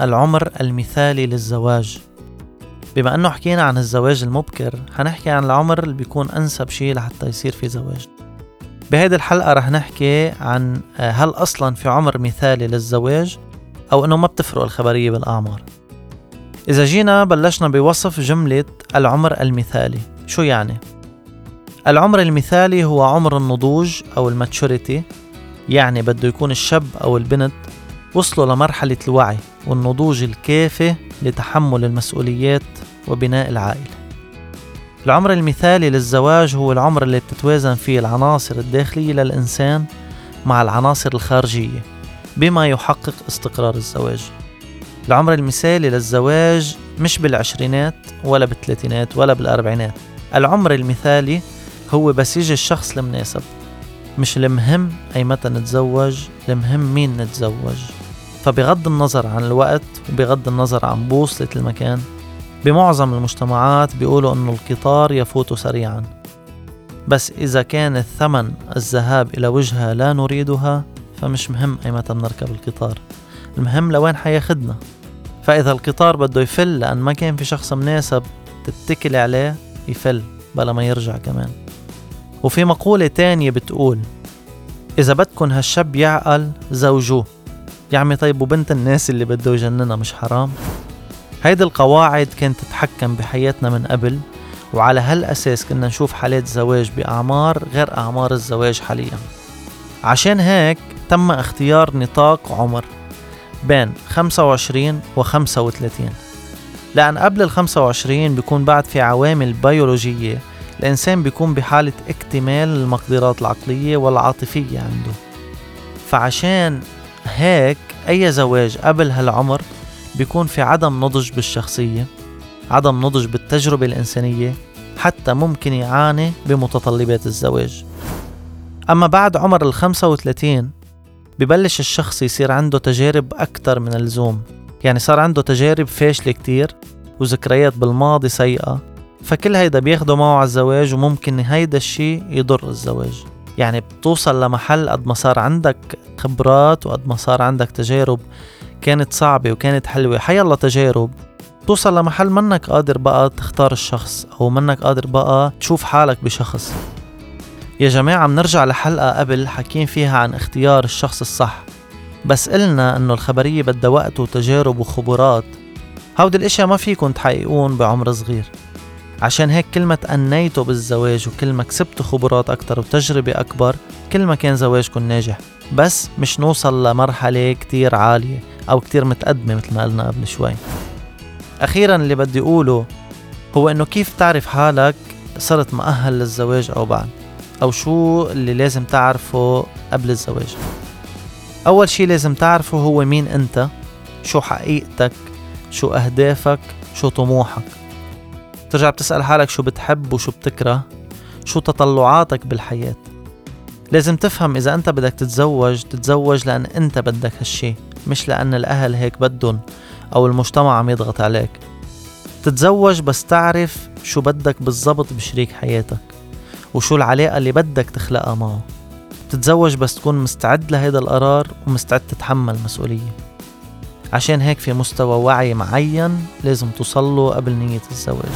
العمر المثالي للزواج. بما إنه حكينا عن الزواج المبكر حنحكي عن العمر اللي بيكون أنسب شيء لحتى يصير في زواج. بهيدي الحلقة رح نحكي عن آه، هل أصلا في عمر مثالي للزواج أو أنه ما بتفرق الخبرية بالأعمار. إذا جينا بلشنا بوصف جملة العمر المثالي. شو يعني؟ العمر المثالي هو عمر النضوج أو الماتشوريتي يعني بده يكون الشاب أو البنت وصلوا لمرحلة الوعي والنضوج الكافي لتحمل المسؤوليات وبناء العائلة. العمر المثالي للزواج هو العمر اللي بتتوازن فيه العناصر الداخلية للإنسان مع العناصر الخارجية بما يحقق استقرار الزواج. العمر المثالي للزواج مش بالعشرينات ولا بالثلاثينات ولا بالأربعينات. العمر المثالي هو بس يجي الشخص المناسب. مش المهم أي متى نتزوج المهم مين نتزوج. فبغض النظر عن الوقت وبغض النظر عن بوصلة المكان بمعظم المجتمعات بيقولوا أنه القطار يفوت سريعا. بس إذا كان الثمن الذهاب إلى وجهة لا نريدها فمش مهم أي متى بنركب القطار. المهم لوين حياخدنا. فإذا القطار بده يفل لأن ما كان في شخص مناسب تتكل عليه يفل بلا ما يرجع كمان. وفي مقولة تانية بتقول إذا بدكن هالشاب يعقل زوجوه. يا عمي طيب وبنت الناس اللي بده يجننها مش حرام؟ هيدي القواعد كانت تتحكم بحياتنا من قبل وعلى هالأساس كنا نشوف حالات زواج بأعمار غير أعمار الزواج حاليا. عشان هيك تم اختيار نطاق عمر بين 25 و 35 لأن قبل ال 25 بيكون بعد في عوامل بيولوجية الإنسان بيكون بحالة اكتمال المقدرات العقلية والعاطفية عنده. فعشان هيك أي زواج قبل هالعمر بيكون في عدم نضج بالشخصية عدم نضج بالتجربة الإنسانية حتى ممكن يعاني بمتطلبات الزواج. أما بعد عمر ال 35 ببلش الشخص يصير عنده تجارب أكثر من اللزوم. يعني صار عنده تجارب فاشلة كتير وذكريات بالماضي سيئة. فكل هيدا بياخده معه على الزواج وممكن هيدا الشي يضر الزواج. يعني بتوصل لمحل قد ما صار عندك خبرات وقد ما صار عندك تجارب كانت صعبة وكانت حلوة. حيالله تجارب. توصل لمحل منك قادر بقى تختار الشخص أو منك قادر بقى تشوف حالك بشخص. يا جماعة منرجع لحلقة قبل حكين فيها عن اختيار الشخص الصح. بس قلنا إنه الخبرية بدها وقت وتجارب وخبرات. هودي الأشياء ما فيكن تحققون بعمر صغير. عشان هيك كل ما تأنيتوا بالزواج وكل ما كسبتوا خبرات أكتر وتجربة أكبر كل ما كان زواجكم ناجح. بس مش نوصل لمرحلة كتير عالية أو كتير متقدمة مثل ما قلنا قبل شوي. أخيرا اللي بدي أقوله هو إنه كيف تعرف حالك صرت مؤهل للزواج أو بعد؟ أو شو اللي لازم تعرفه قبل الزواج؟ أول شي لازم تعرفه هو مين أنت شو حقيقتك شو أهدافك شو طموحك. ترجع بتسأل حالك شو بتحب وشو بتكره شو تطلعاتك بالحياة. لازم تفهم إذا أنت بدك تتزوج تتزوج لأن أنت بدك هالشي مش لأن الأهل هيك بدهم أو المجتمع عم يضغط عليك. تتزوج بس تعرف شو بدك بالضبط بشريك حياتك وشو العلاقة اللي بدك تخلقها معه. تتزوج بس تكون مستعد لهيدا القرار ومستعد تتحمل مسؤولية. عشان هيك في مستوى وعي معين لازم توصله قبل نية الزواج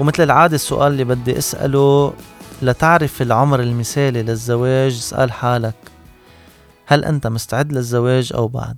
ومثل العادة السؤال اللي بدي أسأله لتعرف العمر المثالي للزواج اسأل حالك هل أنت مستعد للزواج أو بعد؟